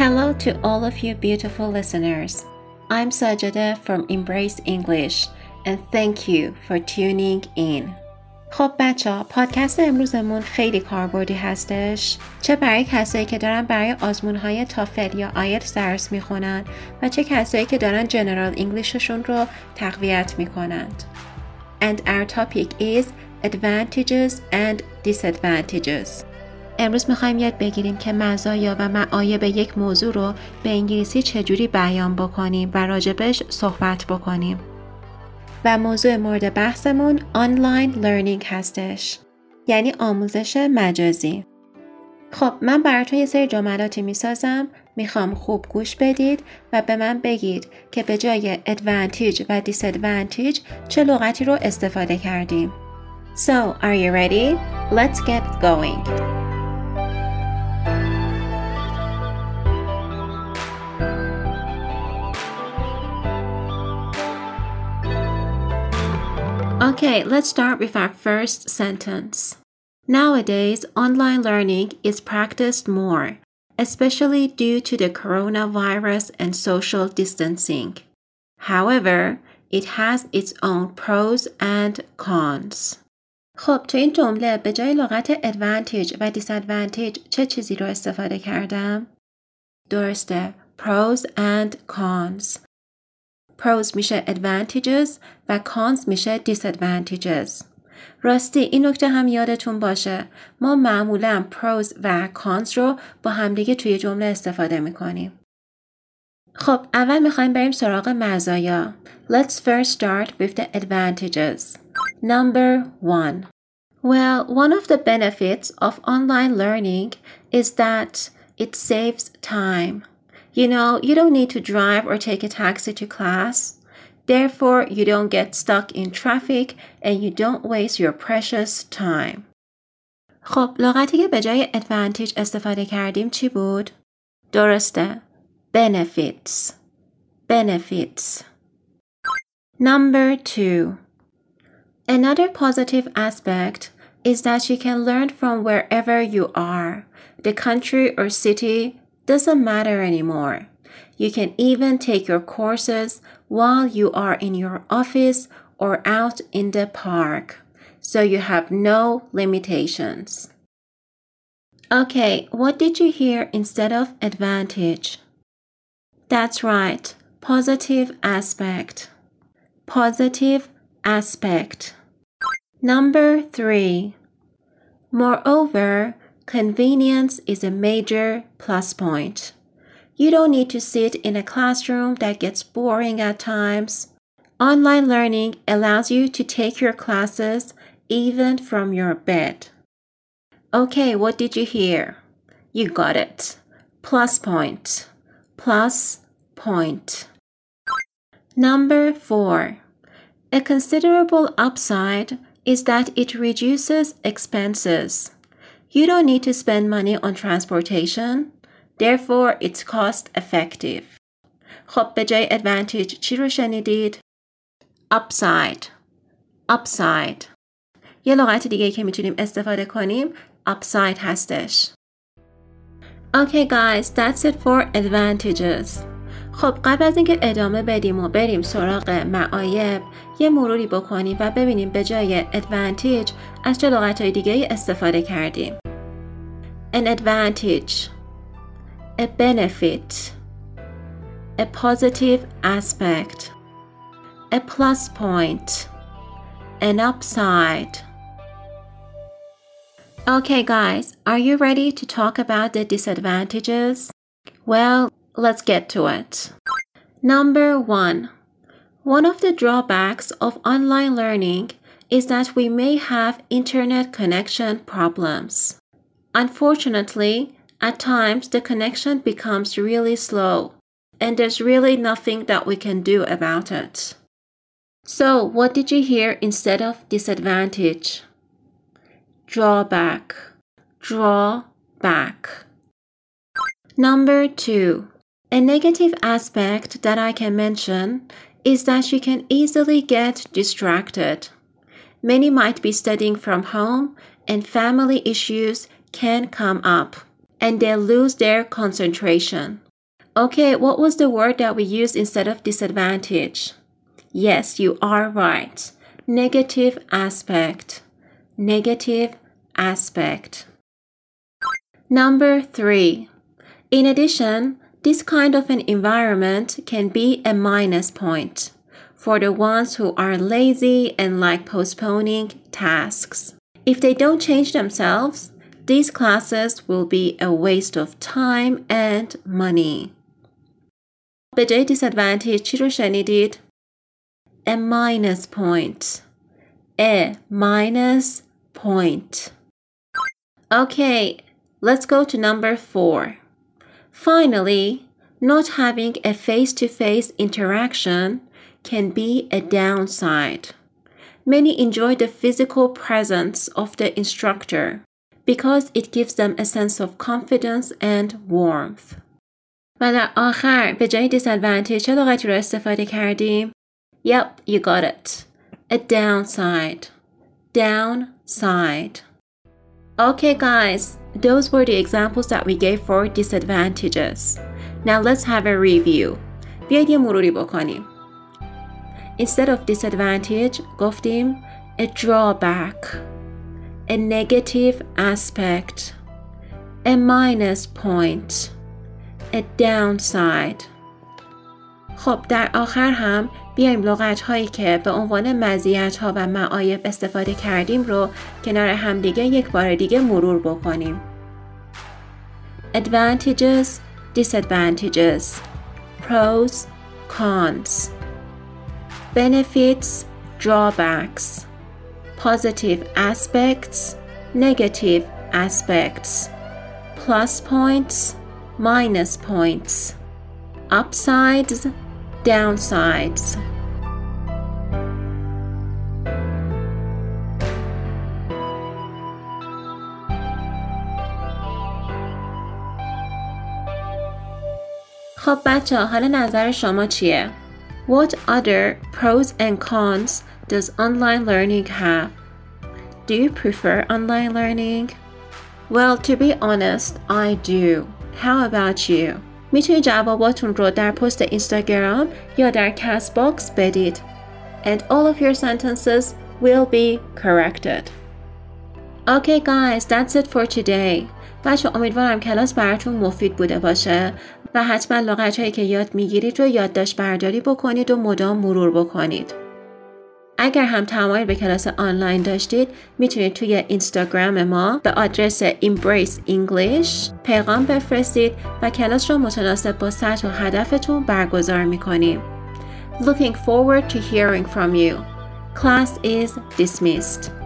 Hello to all of you beautiful listeners. I'm Sajada from Embrace English and thank you for tuning in. خب بچه ها پادکست امروزمون خیلی کاربردی هستش چه برای کسایی که دارن برای آزمون های تافل یا آیت درس میخونن و چه کسایی که دارن جنرال انگلیششون رو تقویت میکنند And our topic is advantages and disadvantages امروز می‌خوایم یاد بگیریم که مزایا و معایب یک موضوع رو به انگلیسی چجوری بیان بکنیم و راجبش صحبت بکنیم. و موضوع مورد بحثمون آنلاین لرنینگ هستش. یعنی آموزش مجازی. خب من براتون یه سری جملاتی می‌سازم می‌خوام خوب گوش بدید و به من بگید که به جای advantage و disadvantage چه لغتی رو استفاده کردیم. So, are you ready? Let's get going. Okay, let's start with our first sentence. Nowadays, online learning is practiced more, especially due to the coronavirus and social distancing. However, it has its own pros and cons. خب تو این جمله به جای لغت advantage و disadvantage چه چیزی رو استفاده کردم؟ درسته pros and cons pros میشه advantages و cons میشه disadvantages. راستی این نکته هم یادتون باشه ما معمولا pros و cons رو با همدیگه توی جمله استفاده می‌کنیم. خب اول می‌خوایم بریم سراغ مزایا. Let's first start with the advantages. Number one. Well, one of the benefits of online learning is that it saves time. You know, you don't need to drive or take a taxi to class. Therefore, you don't get stuck in traffic and you don't waste your precious time. خب لغتی که به جای advantage استفاده کردیم چی بود؟ درسته. benefits. benefits. Number two. Another positive aspect is that you can learn from wherever you are. The country or city doesn't matter anymore. You can even take your courses while you are in your office or out in the park. So you have no limitations. Okay, what did you hear instead of advantage? That's right, positive aspect. Positive aspect. Number three. Moreover, Convenience is a major plus point. You don't need to sit in a classroom that gets boring at times. Online learning allows you to take your classes even from your bed. Okay, what did you hear? You got it. Plus point. Plus point. Number four. A considerable upside is that it reduces expenses. You don't need to spend money on transportation. Therefore, it's cost effective. خب به جای advantage چی رو شنیدید؟ upside upside یه لغت دیگه که میتونیم استفاده کنیم upside هستش. Okay guys, that's it for advantages. خب قبل از اینکه ادامه بدیم و بریم سراغ معایب یه مروری بکنیم و ببینیم به جای advantage از چه لغت های دیگه استفاده کردیم. An advantage A benefit A positive aspect A plus point An upside Okay guys, are you ready to talk about the disadvantages? Well, let's get to it. Number one. One of the drawbacks of online learning is that we may have internet connection problems. Unfortunately, at times the connection becomes really slow, and there's really nothing that we can do about it. So, what did you hear instead of disadvantage? Drawback. Drawback. Number two. A negative aspect that I can mention is that you can easily get distracted. Many might be studying from home, and family issues can come up, and they lose their concentration. Okay, what was the word that we used instead of disadvantage? Yes, you are right. Negative aspect. Negative aspect. Number three. In addition, this kind of an environment can be a minus point for the ones who are lazy and like postponing tasks. If they don't change themselves, these classes will be a waste of time and money. به جای disadvantage چی رو شنیدید؟ A minus point. A minus point. Okay, let's go to number four. Finally, not having a face to face interaction can be a downside. Many enjoy the physical presence of the instructor because it gives them a sense of confidence and warmth. و در آخر به جای disadvantage چه لغتی رو استفاده کردیم؟ Yep, you got it. A downside. Downside. Okay guys, those were the examples that we gave for disadvantages. Now let's have a review. بیاید یه مروری بکنیم. Instead of disadvantage گفتیم a drawback, A negative aspect, a minus point, a downside. خب در آخر هم بیایم لغت هایی که به عنوان مزیت ها و معایب استفاده کردیم رو کنار همدیگه یک بار دیگه مرور بکنیم. Advantages, disadvantages, pros, cons, benefits, drawbacks, positive aspects, negative aspects, plus points, minus points, upsides, downsides. خب بچه حالا نظر شما چیه؟ What other pros and cons does online learning have? Do you prefer online learning? Well, to be honest, I do. How about you? میتونید جواباتون رو در پست اینستاگرام یا در کست باکس بدید. And all of your sentences will be corrected. Okay guys, that's it for today. بچه امیدوارم کلاس براتون مفید بوده باشه و حتما لغت هایی که یاد میگیرید رو یادداشت برداری بکنید و مدام مرور بکنید. اگر هم تمایل به کلاس آنلاین داشتید می‌تونید توی اینستاگرام ما به آدرس Embrace English پیغام بفرستید و کلاس رو متناسب با سطح و هدفتون برگزار می‌کنیم. Looking forward to hearing from you. Class is dismissed.